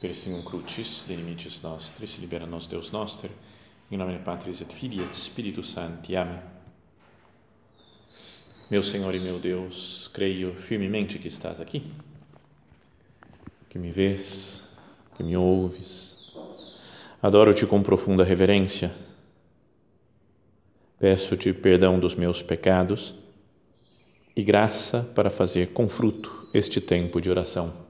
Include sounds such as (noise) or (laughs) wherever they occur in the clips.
per signum crucis de limites nostris, libera nos Deus noster, em nome Patris et Filii et Spiritus Sancti. Amém. Meu Senhor e meu Deus, creio firmemente que estás aqui, que me vês, que me ouves. Adoro-te com profunda reverência. Peço-te perdão dos meus pecados e graça para fazer com fruto este tempo de oração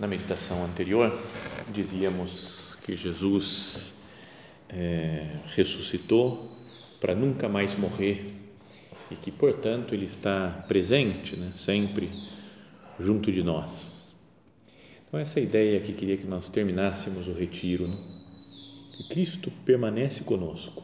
Na meditação anterior, dizíamos que Jesus é, ressuscitou para nunca mais morrer e que, portanto, Ele está presente né, sempre junto de nós. Então, essa é ideia que queria que nós terminássemos o retiro, né? que Cristo permanece conosco.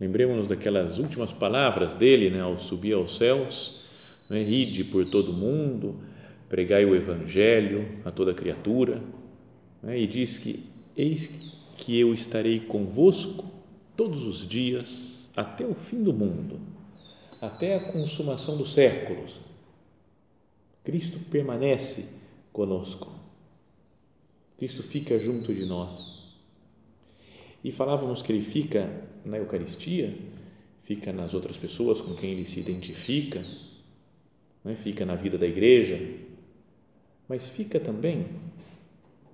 Lembremos-nos daquelas últimas palavras dele né, ao subir aos céus: né, Ide por todo mundo pregai o Evangelho a toda criatura, né? e diz que eis que eu estarei convosco todos os dias até o fim do mundo, até a consumação dos séculos. Cristo permanece conosco. Cristo fica junto de nós. E falávamos que ele fica na Eucaristia, fica nas outras pessoas com quem ele se identifica, né? fica na vida da igreja, mas fica também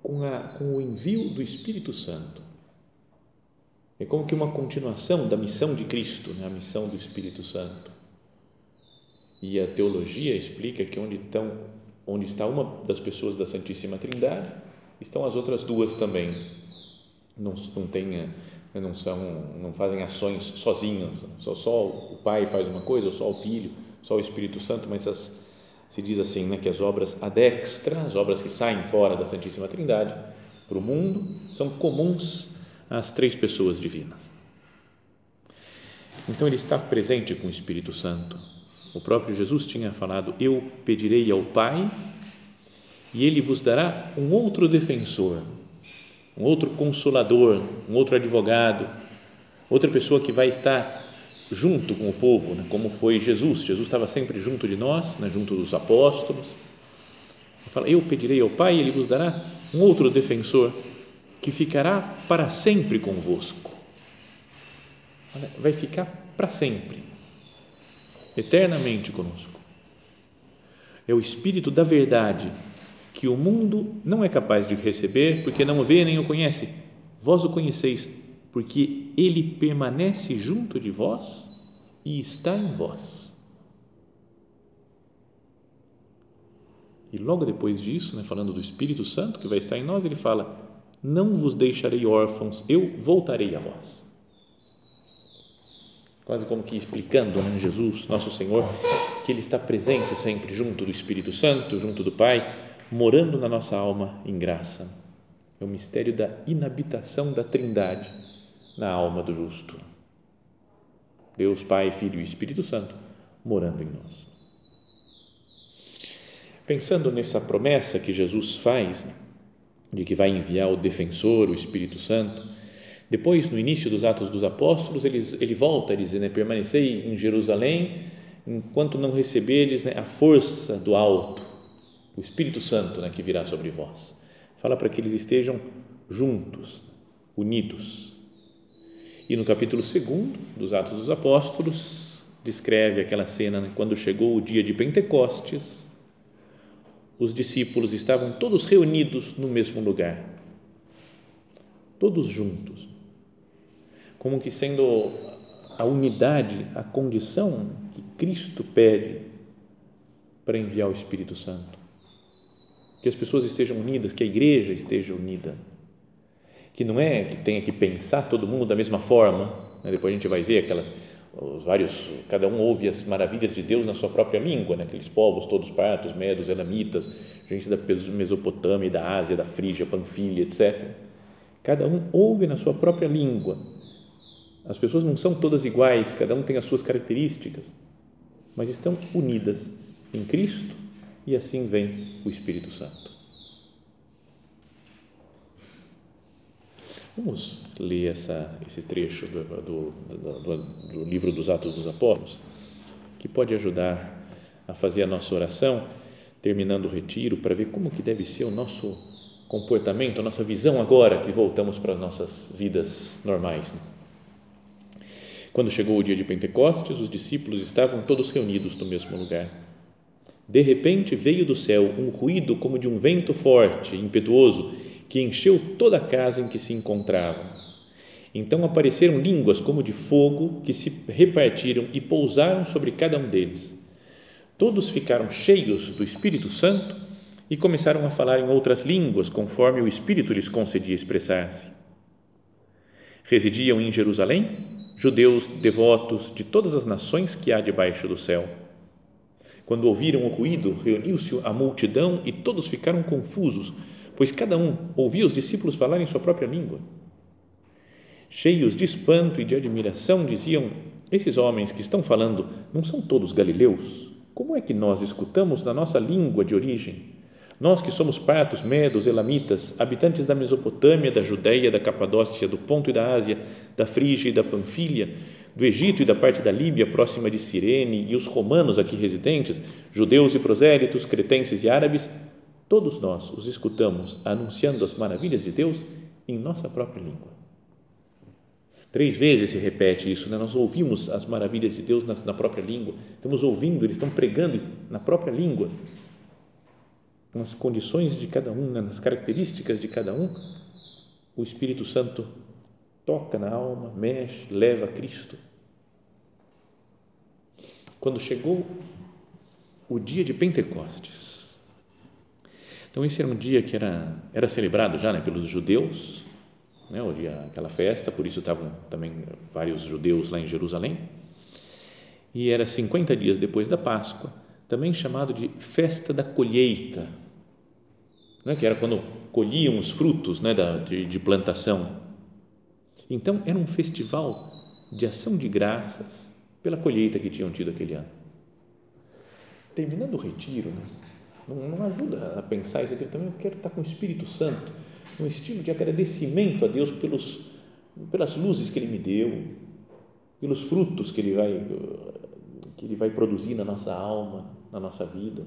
com, a, com o envio do Espírito Santo. É como que uma continuação da missão de Cristo, né? a missão do Espírito Santo. E a teologia explica que onde, estão, onde está uma das pessoas da Santíssima Trindade, estão as outras duas também. Não, não, tem, não, são, não fazem ações sozinhos, só, só o Pai faz uma coisa, só o Filho, só o Espírito Santo, mas as, se diz assim, né, que as obras adextra, as obras que saem fora da Santíssima Trindade para o mundo, são comuns às três pessoas divinas. Então ele está presente com o Espírito Santo. O próprio Jesus tinha falado: Eu pedirei ao Pai e ele vos dará um outro defensor, um outro consolador, um outro advogado, outra pessoa que vai estar junto com o povo, né? como foi Jesus. Jesus estava sempre junto de nós, né? junto dos apóstolos. Ele fala: Eu pedirei ao Pai Ele vos dará um outro defensor que ficará para sempre convosco. Vai ficar para sempre, eternamente conosco. É o Espírito da Verdade que o mundo não é capaz de receber porque não o vê nem o conhece. Vós o conheceis porque ele permanece junto de vós e está em vós. E logo depois disso, né, falando do Espírito Santo que vai estar em nós, ele fala: Não vos deixarei órfãos, eu voltarei a vós. Quase como que explicando, né, Jesus, nosso Senhor, que Ele está presente sempre junto do Espírito Santo, junto do Pai, morando na nossa alma em graça. É o mistério da inabitação da Trindade na alma do justo. Deus Pai, Filho e Espírito Santo morando em nós. Pensando nessa promessa que Jesus faz de que vai enviar o defensor, o Espírito Santo, depois no início dos Atos dos Apóstolos ele, ele volta a dizer, né, permanecei em Jerusalém enquanto não receberdes né, a força do alto, o Espírito Santo né, que virá sobre vós. Fala para que eles estejam juntos, unidos e no capítulo 2 dos Atos dos Apóstolos, descreve aquela cena né, quando chegou o dia de Pentecostes, os discípulos estavam todos reunidos no mesmo lugar, todos juntos, como que sendo a unidade, a condição que Cristo pede para enviar o Espírito Santo. Que as pessoas estejam unidas, que a igreja esteja unida que não é que tenha que pensar todo mundo da mesma forma, né? depois a gente vai ver aquelas, os vários, cada um ouve as maravilhas de Deus na sua própria língua, né? aqueles povos todos partos, medos, elamitas, gente da Mesopotâmia, da Ásia, da Frígia, Panfilha, etc. Cada um ouve na sua própria língua. As pessoas não são todas iguais, cada um tem as suas características, mas estão unidas em Cristo e assim vem o Espírito Santo. Vamos ler essa, esse trecho do, do, do, do, livro dos Atos dos Apóstolos, que pode ajudar a fazer a nossa oração, terminando o retiro, para ver como que deve ser o nosso comportamento, a nossa visão agora que voltamos para as nossas vidas normais. Quando chegou o dia de Pentecostes, os discípulos estavam todos reunidos no mesmo lugar. De repente veio do céu um ruído como de um vento forte, impetuoso, que encheu toda a casa em que se encontravam. Então apareceram línguas como de fogo que se repartiram e pousaram sobre cada um deles. Todos ficaram cheios do Espírito Santo e começaram a falar em outras línguas, conforme o Espírito lhes concedia expressar-se. Residiam em Jerusalém judeus devotos de todas as nações que há debaixo do céu. Quando ouviram o ruído, reuniu-se a multidão e todos ficaram confusos pois cada um ouvia os discípulos falar em sua própria língua. Cheios de espanto e de admiração, diziam: Esses homens que estão falando não são todos galileus? Como é que nós escutamos na nossa língua de origem? Nós que somos partos, medos, elamitas, habitantes da Mesopotâmia, da Judéia, da Capadócia, do Ponto e da Ásia, da Frígia e da Panfilha, do Egito e da parte da Líbia próxima de Cirene, e os romanos aqui residentes, judeus e prosélitos, cretenses e árabes, Todos nós os escutamos anunciando as maravilhas de Deus em nossa própria língua. Três vezes se repete isso, né? nós ouvimos as maravilhas de Deus na, na própria língua, estamos ouvindo, eles estão pregando na própria língua, nas condições de cada um, né? nas características de cada um, o Espírito Santo toca na alma, mexe, leva a Cristo. Quando chegou o dia de Pentecostes, então, esse era um dia que era, era celebrado já né, pelos judeus, né, aquela festa, por isso estavam também vários judeus lá em Jerusalém, e era 50 dias depois da Páscoa, também chamado de Festa da Colheita, né, que era quando colhiam os frutos né, da, de, de plantação. Então, era um festival de ação de graças pela colheita que tinham tido aquele ano. Terminando o retiro, né, não, não ajuda a pensar isso aqui. Eu também quero estar com o Espírito Santo, um estilo de agradecimento a Deus pelos, pelas luzes que Ele me deu, pelos frutos que Ele vai, que Ele vai produzir na nossa alma, na nossa vida.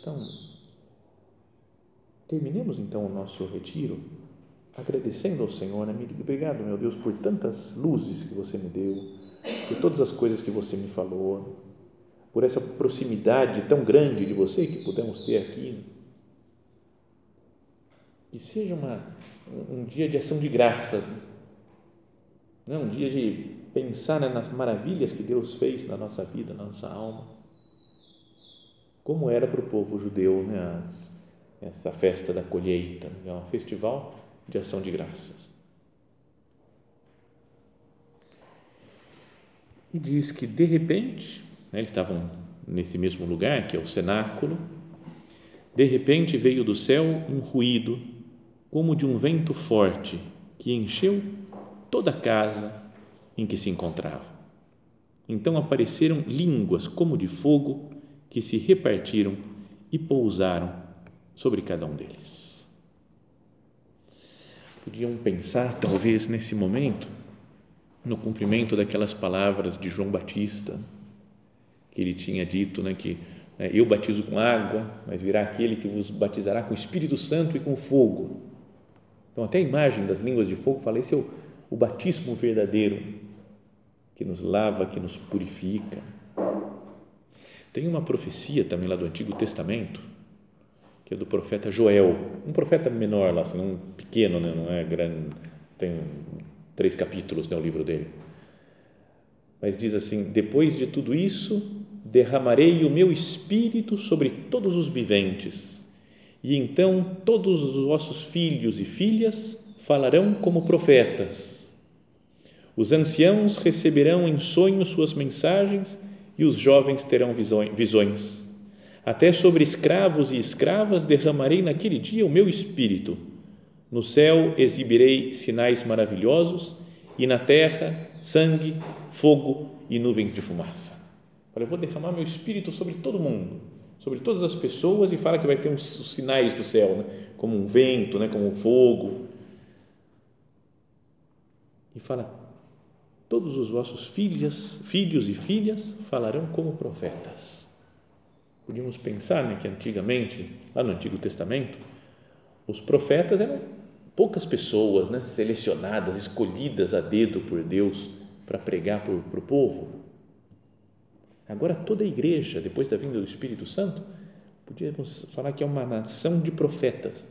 Então, terminemos então o nosso retiro agradecendo ao Senhor, né? obrigado, meu Deus, por tantas luzes que você me deu, por todas as coisas que você me falou, por essa proximidade tão grande de você que podemos ter aqui. Que seja uma, um dia de ação de graças, né? um dia de pensar nas maravilhas que Deus fez na nossa vida, na nossa alma. Como era para o povo judeu né? As, essa festa da colheita, é um festival de ação de graças. E diz que de repente né, eles estavam nesse mesmo lugar, que é o cenáculo. De repente veio do céu um ruído, como de um vento forte, que encheu toda a casa em que se encontrava. Então apareceram línguas como de fogo que se repartiram e pousaram sobre cada um deles. Podiam pensar, talvez, nesse momento, no cumprimento daquelas palavras de João Batista que ele tinha dito, né, que né, eu batizo com água, mas virá aquele que vos batizará com o Espírito Santo e com fogo. Então, até a imagem das línguas de fogo fala, esse é o, o batismo verdadeiro, que nos lava, que nos purifica. Tem uma profecia também lá do Antigo Testamento, que é do profeta Joel, um profeta menor lá, assim, um pequeno, né, não é grande, tem três capítulos né, livro dele. Mas diz assim: depois de tudo isso, derramarei o meu espírito sobre todos os viventes, e então todos os vossos filhos e filhas falarão como profetas. Os anciãos receberão em sonhos suas mensagens e os jovens terão visões. Até sobre escravos e escravas derramarei naquele dia o meu espírito. No céu exibirei sinais maravilhosos e na terra sangue, fogo e nuvens de fumaça. Eu vou derramar meu espírito sobre todo mundo, sobre todas as pessoas e fala que vai ter os sinais do céu, né? como um vento, né? como um fogo. E fala todos os vossos filhos, filhos e filhas falarão como profetas. Podíamos pensar né, que antigamente, lá no Antigo Testamento, os profetas eram poucas pessoas né, selecionadas, escolhidas a dedo por Deus para pregar para o povo. Agora, toda a igreja, depois da vinda do Espírito Santo, podíamos falar que é uma nação de profetas.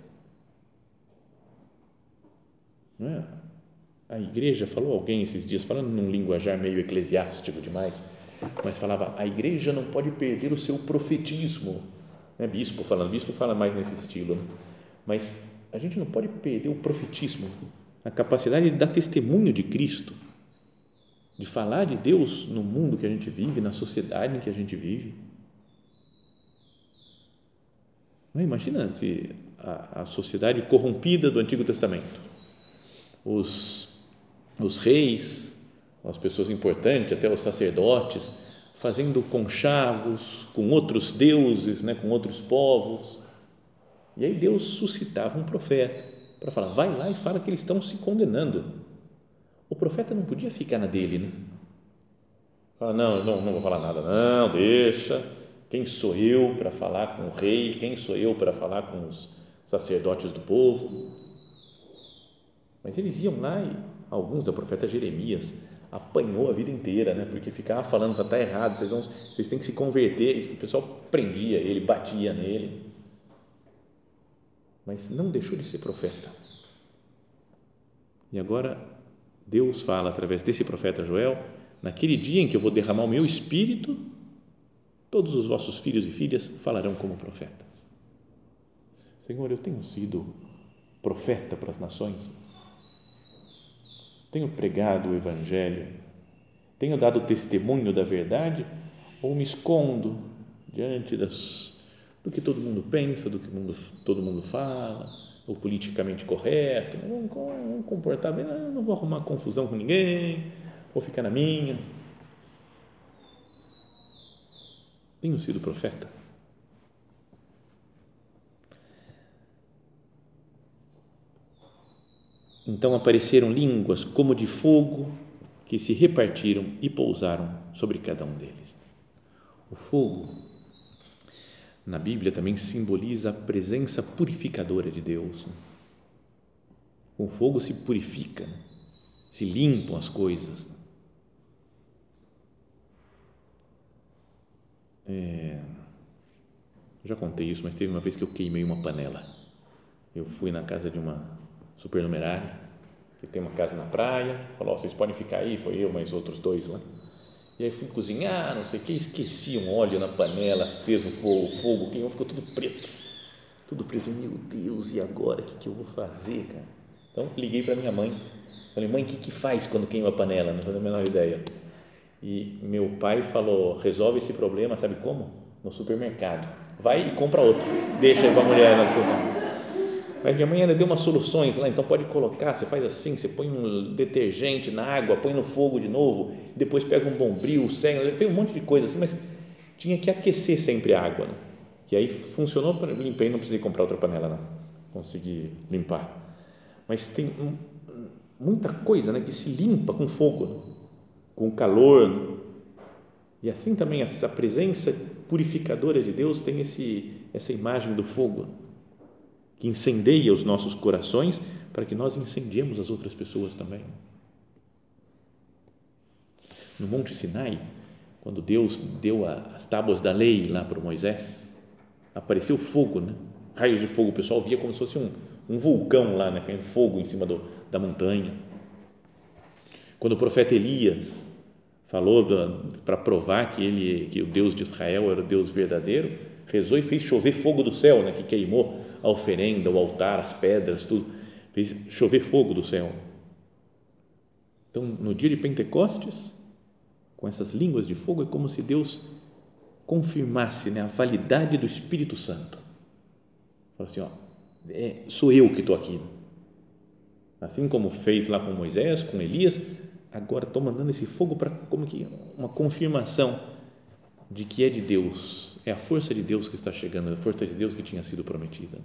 Não é? a igreja falou alguém esses dias falando num linguajar meio eclesiástico demais, mas falava a igreja não pode perder o seu profetismo, né? Bispo falando, bispo fala mais nesse estilo, né? mas a gente não pode perder o profetismo, a capacidade de dar testemunho de Cristo, de falar de Deus no mundo que a gente vive, na sociedade em que a gente vive. Não imagina se a, a sociedade corrompida do Antigo Testamento, os os reis, as pessoas importantes, até os sacerdotes, fazendo conchavos com outros deuses, né, com outros povos. E aí Deus suscitava um profeta para falar: vai lá e fala que eles estão se condenando. O profeta não podia ficar na dele, né? Fala: não, não, não vou falar nada, não, deixa. Quem sou eu para falar com o rei? Quem sou eu para falar com os sacerdotes do povo? Mas eles iam lá e alguns do profeta Jeremias apanhou a vida inteira, né? Porque ficava falando, está errado, vocês, vão, vocês têm que se converter. O pessoal prendia ele, batia nele. Mas não deixou de ser profeta. E agora Deus fala através desse profeta Joel: naquele dia em que eu vou derramar o meu espírito, todos os vossos filhos e filhas falarão como profetas. Senhor, eu tenho sido profeta para as nações tenho pregado o Evangelho? Tenho dado testemunho da verdade? Ou me escondo diante das, do que todo mundo pensa, do que mundo, todo mundo fala, o politicamente correto? Não vou comportar bem, não, não vou arrumar confusão com ninguém, vou ficar na minha. Tenho sido profeta? Então apareceram línguas como de fogo que se repartiram e pousaram sobre cada um deles. O fogo, na Bíblia, também simboliza a presença purificadora de Deus. Com o fogo se purifica, se limpam as coisas. É, já contei isso, mas teve uma vez que eu queimei uma panela. Eu fui na casa de uma supernumerária, que tem uma casa na praia, falou, oh, vocês podem ficar aí, foi eu, mais outros dois lá. E aí fui cozinhar, não sei o que, esqueci um óleo na panela, aceso o fogo, fogo queimou, ficou tudo preto. Tudo preto. Meu Deus, e agora? O que, que eu vou fazer, cara? Então, liguei para minha mãe. Falei, mãe, o que, que faz quando queima a panela? Não tenho a menor ideia. E meu pai falou, resolve esse problema, sabe como? No supermercado. Vai e compra outro. Deixa aí para a mulher do mas minha mãe ainda deu umas soluções lá, então pode colocar, você faz assim, você põe um detergente na água, põe no fogo de novo, depois pega um bombril, segue, fez um monte de coisa assim, mas tinha que aquecer sempre a água, né? aí funcionou, limpei, não precisei comprar outra panela não, consegui limpar. Mas tem muita coisa né, que se limpa com fogo, né? com calor, né? e assim também essa presença purificadora de Deus tem esse, essa imagem do fogo que incendeia os nossos corações para que nós incendiemos as outras pessoas também. No Monte Sinai, quando Deus deu as tábuas da lei lá para Moisés, apareceu fogo, né? raios de fogo, o pessoal via como se fosse um, um vulcão lá, né? caindo fogo em cima do, da montanha. Quando o profeta Elias falou para provar que ele, que o Deus de Israel era o Deus verdadeiro, rezou e fez chover fogo do céu, né? que queimou a oferenda, o altar, as pedras, tudo. Fez chover fogo do céu. Então, no dia de Pentecostes, com essas línguas de fogo, é como se Deus confirmasse né, a validade do Espírito Santo. Fala assim, ó, é, sou eu que estou aqui. Assim como fez lá com Moisés, com Elias, agora estou mandando esse fogo para como que uma confirmação de que é de Deus, é a força de Deus que está chegando, a força de Deus que tinha sido prometida.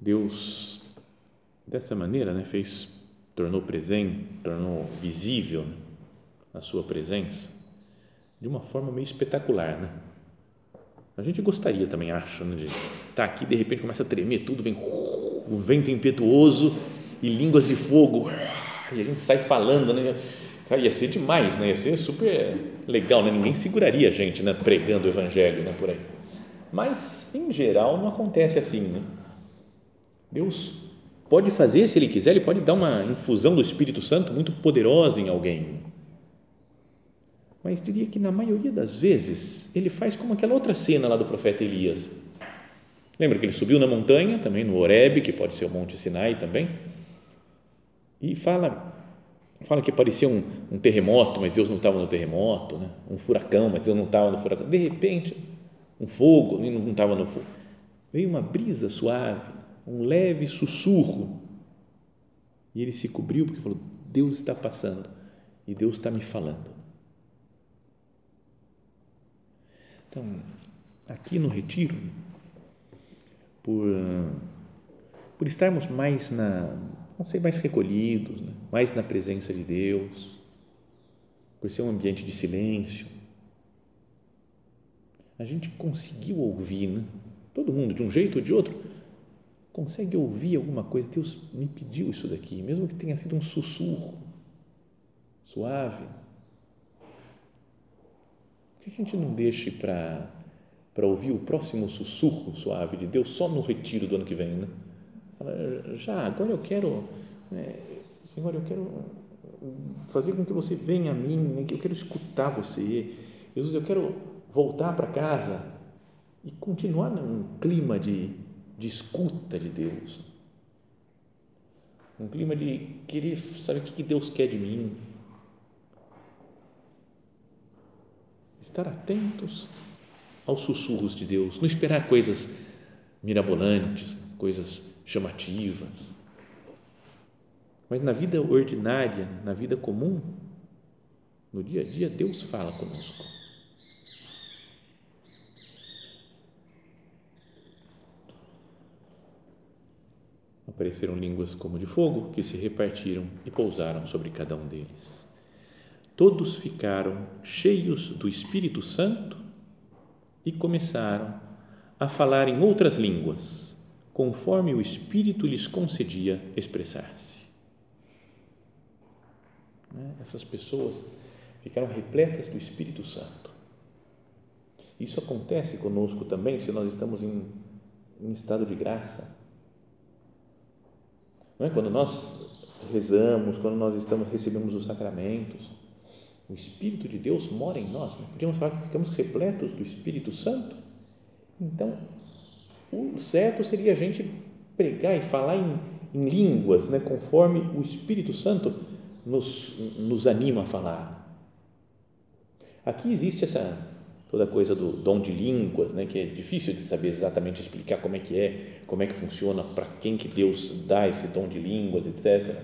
Deus dessa maneira, né, fez tornou presente, tornou visível né, a sua presença de uma forma meio espetacular, né? A gente gostaria também, acho, né, de estar tá aqui de repente começa a tremer tudo, vem um vento impetuoso e línguas de fogo e a gente sai falando, né? Cara, ia ser demais, né? Ia ser super legal, né? Ninguém seguraria a gente, né? Pregando o evangelho, né? Por aí. Mas em geral não acontece assim, né? Deus pode fazer se ele quiser, ele pode dar uma infusão do Espírito Santo muito poderosa em alguém mas diria que na maioria das vezes ele faz como aquela outra cena lá do profeta Elias. Lembra que ele subiu na montanha, também no Horebe, que pode ser o Monte Sinai também, e fala fala que parecia um, um terremoto, mas Deus não estava no terremoto, né? um furacão, mas Deus não estava no furacão. De repente, um fogo, e não estava no fogo. Veio uma brisa suave, um leve sussurro, e ele se cobriu porque falou: Deus está passando e Deus está me falando. Então, aqui no Retiro, por, por estarmos mais na, não sei, mais recolhidos, né? mais na presença de Deus, por ser um ambiente de silêncio, a gente conseguiu ouvir, né? todo mundo, de um jeito ou de outro, consegue ouvir alguma coisa. Deus me pediu isso daqui, mesmo que tenha sido um sussurro suave que a gente não deixe para ouvir o próximo sussurro suave de Deus só no retiro do ano que vem, né? Já, agora eu quero, né, Senhor, eu quero fazer com que você venha a mim, né, eu quero escutar você. Jesus, eu quero voltar para casa e continuar num clima de, de escuta de Deus. Um clima de querer saber o que Deus quer de mim estar atentos aos sussurros de Deus, não esperar coisas mirabolantes, coisas chamativas. Mas na vida ordinária, na vida comum, no dia a dia, Deus fala conosco. Apareceram línguas como de fogo que se repartiram e pousaram sobre cada um deles todos ficaram cheios do Espírito Santo e começaram a falar em outras línguas, conforme o Espírito lhes concedia expressar-se. Né? Essas pessoas ficaram repletas do Espírito Santo. Isso acontece conosco também se nós estamos em, em estado de graça. Não é? Quando nós rezamos, quando nós estamos recebemos os sacramentos, o Espírito de Deus mora em nós. Né? Podíamos falar que ficamos repletos do Espírito Santo. Então, o certo seria a gente pregar e falar em, em línguas, né? conforme o Espírito Santo nos, nos anima a falar. Aqui existe essa toda coisa do dom de línguas, né, que é difícil de saber exatamente explicar como é que é, como é que funciona, para quem que Deus dá esse dom de línguas, etc.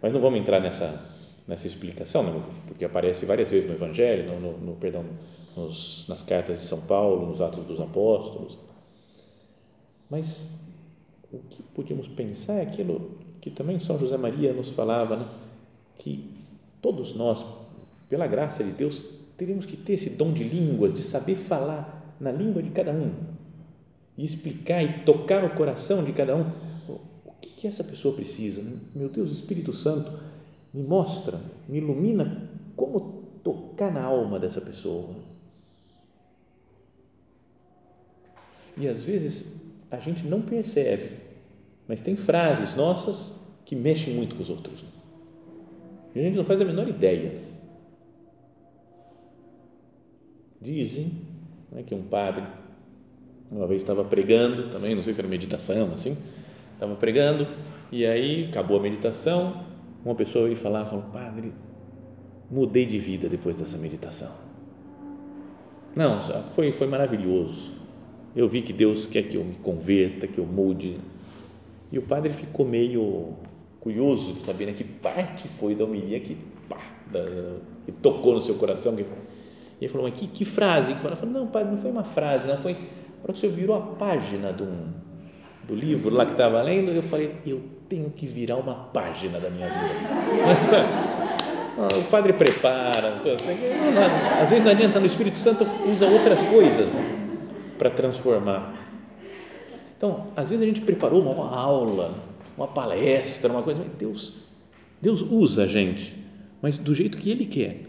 Mas não vamos entrar nessa nessa explicação, né? porque aparece várias vezes no Evangelho, no, no, no perdão, nos, nas cartas de São Paulo, nos Atos dos Apóstolos. Mas o que podíamos pensar é aquilo que também São José Maria nos falava, né? que todos nós, pela graça de Deus, teríamos que ter esse dom de línguas, de saber falar na língua de cada um e explicar e tocar o coração de cada um. O que, que essa pessoa precisa? Meu Deus, o Espírito Santo me mostra, me ilumina como tocar na alma dessa pessoa. E às vezes a gente não percebe, mas tem frases nossas que mexem muito com os outros. A gente não faz a menor ideia. Dizem né, que um padre uma vez estava pregando também, não sei se era meditação assim, Estava pregando e aí acabou a meditação. Uma pessoa veio falar, falou, padre, mudei de vida depois dessa meditação. Não, foi, foi maravilhoso. Eu vi que Deus quer que eu me converta, que eu mude. E o padre ficou meio curioso de saber né, que parte foi da homilia que, pá, da, que tocou no seu coração. Que, e ele falou, mas que, que frase? Que falou, não, padre, não foi uma frase, não foi. Para que o senhor virou a página do, do livro lá que estava lendo, eu falei, eu tenho que virar uma página da minha vida. (laughs) o padre prepara, às vezes não adianta, no Espírito Santo usa outras coisas né, para transformar. Então, às vezes a gente preparou uma, aula, uma palestra, uma coisa, mas Deus, Deus usa a gente, mas do jeito que Ele quer.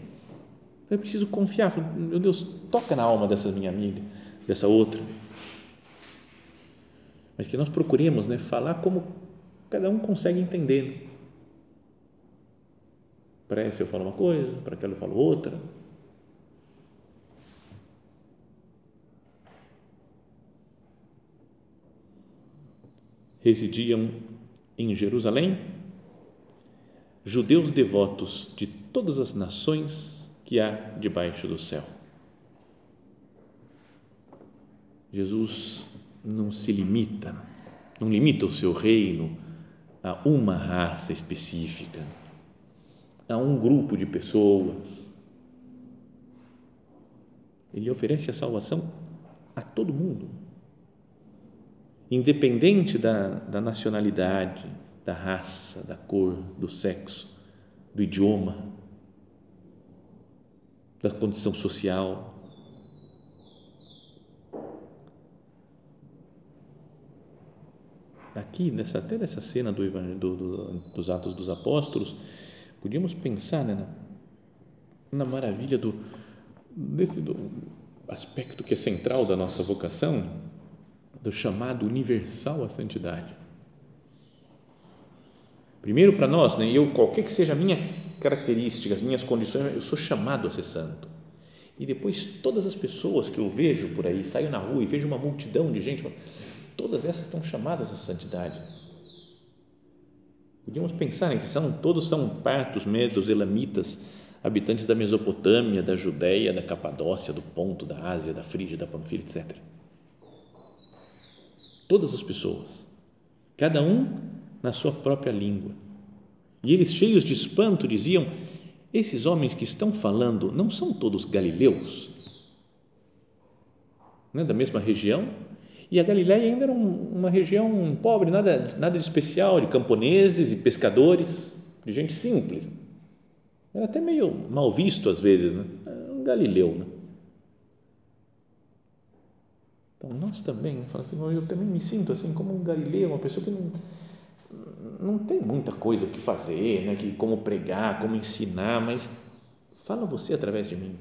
Eu preciso confiar, meu Deus, toca na alma dessa minha amiga, dessa outra. Mas que nós procuremos né, falar como cada um consegue entender para esse eu falo uma coisa, para aquele eu falo outra. Residiam em Jerusalém judeus devotos de todas as nações que há debaixo do céu. Jesus não se limita, não limita o seu reino a uma raça específica a um grupo de pessoas. Ele oferece a salvação a todo mundo, independente da, da nacionalidade, da raça, da cor, do sexo, do idioma, da condição social. Aqui, nessa, até nessa cena do, do, do, dos Atos dos Apóstolos, Podíamos pensar né, na, na maravilha do, desse do aspecto que é central da nossa vocação, do chamado universal à santidade. Primeiro para nós, né, eu qualquer que seja a minha característica, as minhas condições, eu sou chamado a ser santo. E depois todas as pessoas que eu vejo por aí, saio na rua e vejo uma multidão de gente, todas essas estão chamadas à santidade Podíamos pensar que são, todos são partos, medos, elamitas, habitantes da Mesopotâmia, da Judéia, da Capadócia, do Ponto, da Ásia, da Frígia, da Panfilha, etc. Todas as pessoas, cada um na sua própria língua. E eles, cheios de espanto, diziam: Esses homens que estão falando não são todos galileus? Não é da mesma região? E a Galiléia ainda era uma região pobre, nada, nada de especial, de camponeses e pescadores, de gente simples. Era até meio mal visto às vezes, né? um galileu. Né? Então, nós também, assim, eu também me sinto assim como um galileu, uma pessoa que não, não tem muita coisa que fazer, né? que, como pregar, como ensinar, mas fala você através de mim.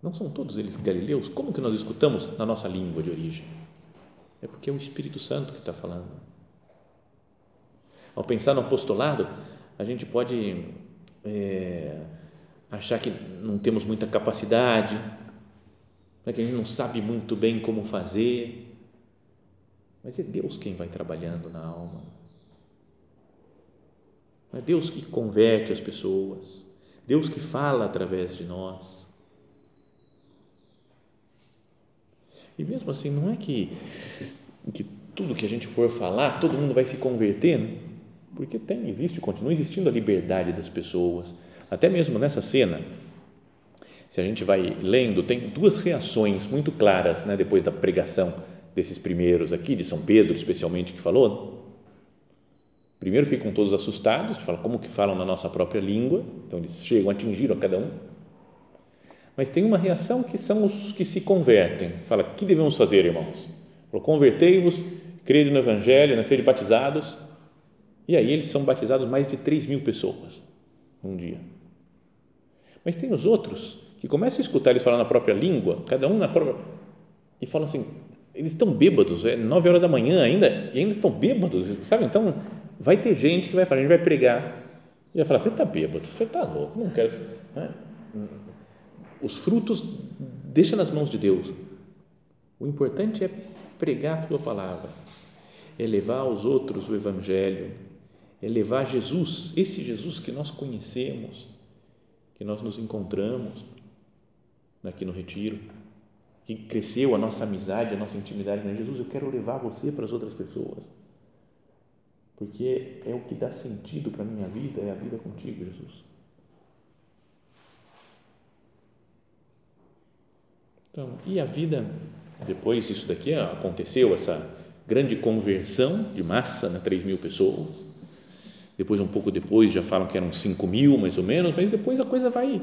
Não são todos eles galileus? Como que nós escutamos na nossa língua de origem? É porque é o Espírito Santo que está falando. Ao pensar no apostolado, a gente pode é, achar que não temos muita capacidade, né, que a gente não sabe muito bem como fazer, mas é Deus quem vai trabalhando na alma. É Deus que converte as pessoas, Deus que fala através de nós. E mesmo assim, não é que, que tudo que a gente for falar, todo mundo vai se converter, né? porque tem, existe, continua existindo a liberdade das pessoas. Até mesmo nessa cena, se a gente vai lendo, tem duas reações muito claras né, depois da pregação desses primeiros aqui, de São Pedro especialmente, que falou. Primeiro ficam todos assustados, falam como que falam na nossa própria língua, então eles chegam, atingiram a cada um mas tem uma reação que são os que se convertem. Fala, que devemos fazer, irmãos? Convertei-vos, crede no Evangelho, né, serem batizados. E aí eles são batizados mais de 3 mil pessoas num dia. Mas tem os outros que começam a escutar eles falar na própria língua, cada um na própria. E falam assim: eles estão bêbados, é 9 horas da manhã ainda, e ainda estão bêbados, sabe? Então, vai ter gente que vai falar, a gente vai pregar, e vai falar: você está bêbado, você está louco, não quero. Né? Os frutos deixa nas mãos de Deus. O importante é pregar a tua palavra. é levar aos outros o Evangelho, é levar Jesus, esse Jesus que nós conhecemos, que nós nos encontramos aqui no Retiro, que cresceu a nossa amizade, a nossa intimidade com Jesus, eu quero levar você para as outras pessoas, porque é o que dá sentido para a minha vida, é a vida contigo, Jesus. Então, e a vida, depois isso daqui aconteceu, essa grande conversão de massa, né, 3 mil pessoas, depois um pouco depois já falam que eram 5 mil mais ou menos, mas depois a coisa vai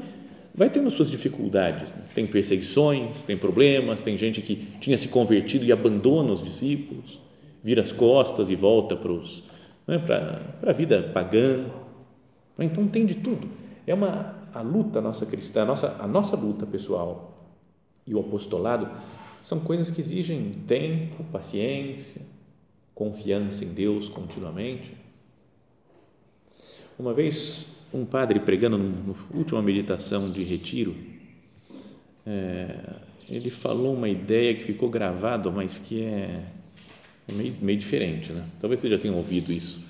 vai tendo suas dificuldades, né? tem perseguições, tem problemas, tem gente que tinha se convertido e abandona os discípulos, vira as costas e volta para os né, para a vida pagã, então tem de tudo, é uma a luta nossa cristã, a nossa, a nossa luta pessoal e o apostolado são coisas que exigem tempo, paciência, confiança em Deus continuamente. Uma vez, um padre pregando na última meditação de retiro, é, ele falou uma ideia que ficou gravada, mas que é meio, meio diferente, né? Talvez você já tenha ouvido isso.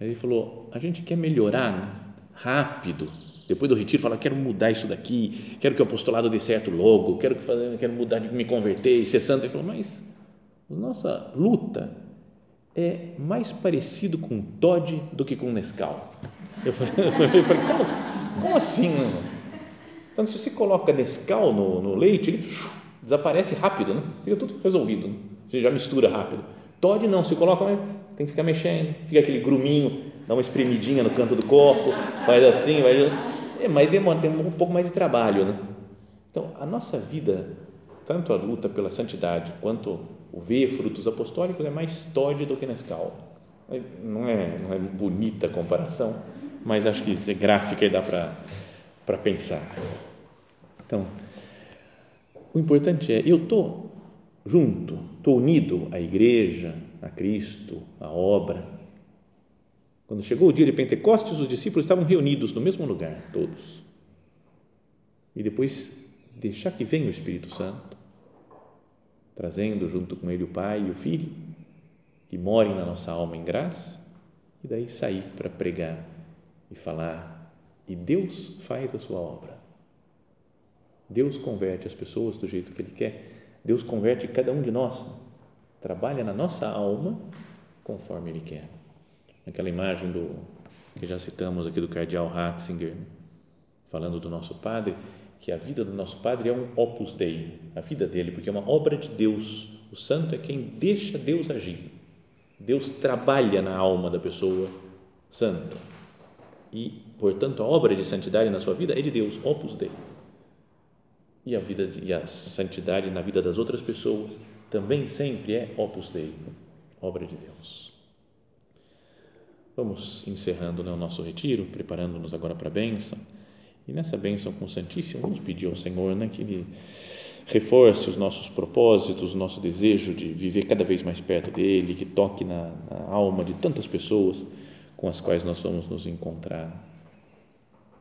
Ele falou: a gente quer melhorar rápido depois do retiro, fala: quero mudar isso daqui, quero que o apostolado dê certo logo, quero, que, quero mudar me converter e ser santo. Ele falou: mas nossa luta é mais parecido com Todd do que com Nescau. Eu falei, eu falei como, como assim? Então, se você coloca Nescau no, no leite, ele desaparece rápido, né? fica tudo resolvido, né? você já mistura rápido. Todd não, se coloca, tem que ficar mexendo, fica aquele gruminho, dá uma espremidinha no canto do copo, faz assim, vai é, mas demora, tem um pouco mais de trabalho, né? Então, a nossa vida, tanto a luta pela santidade quanto o ver frutos apostólicos é mais tódio do que Nescau. Não é, não é bonita a comparação, mas acho que é gráfica e dá para pensar. Então, o importante é, eu estou junto, estou unido à igreja, a Cristo, à obra, quando chegou o dia de Pentecostes, os discípulos estavam reunidos no mesmo lugar, todos. E depois deixar que venha o Espírito Santo, trazendo junto com ele o Pai e o Filho, que morem na nossa alma em graça, e daí sair para pregar e falar. E Deus faz a sua obra. Deus converte as pessoas do jeito que Ele quer. Deus converte cada um de nós. Trabalha na nossa alma conforme Ele quer aquela imagem do que já citamos aqui do cardeal Ratzinger, falando do nosso padre, que a vida do nosso padre é um opus dei, a vida dele, porque é uma obra de Deus. O santo é quem deixa Deus agir. Deus trabalha na alma da pessoa santa. E, portanto, a obra de santidade na sua vida é de Deus, opus dei. E a vida e a santidade na vida das outras pessoas também sempre é opus dei, obra de Deus. Vamos encerrando né, o nosso retiro, preparando-nos agora para a bênção. E nessa bênção com o Santíssimo, vamos pedir ao Senhor né, que Ele reforce os nossos propósitos, o nosso desejo de viver cada vez mais perto dEle, que toque na, na alma de tantas pessoas com as quais nós vamos nos encontrar.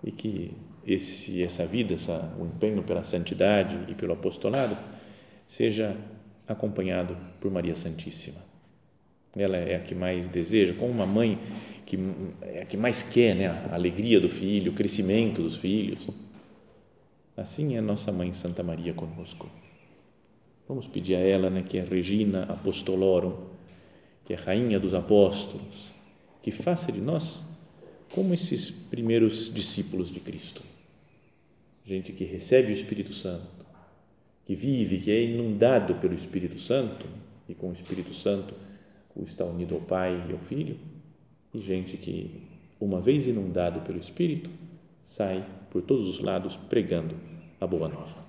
E que esse, essa vida, essa, o empenho pela santidade e pelo apostolado, seja acompanhado por Maria Santíssima ela é a que mais deseja, como uma mãe que é a que mais quer né, a alegria do filho, o crescimento dos filhos. Assim é nossa mãe Santa Maria conosco. Vamos pedir a ela, né, que é Regina Apostolorum, que é rainha dos apóstolos, que faça de nós como esses primeiros discípulos de Cristo. Gente que recebe o Espírito Santo, que vive, que é inundado pelo Espírito Santo e com o Espírito Santo está unido ao Pai e ao Filho, e gente que, uma vez inundado pelo Espírito, sai por todos os lados pregando a boa nova.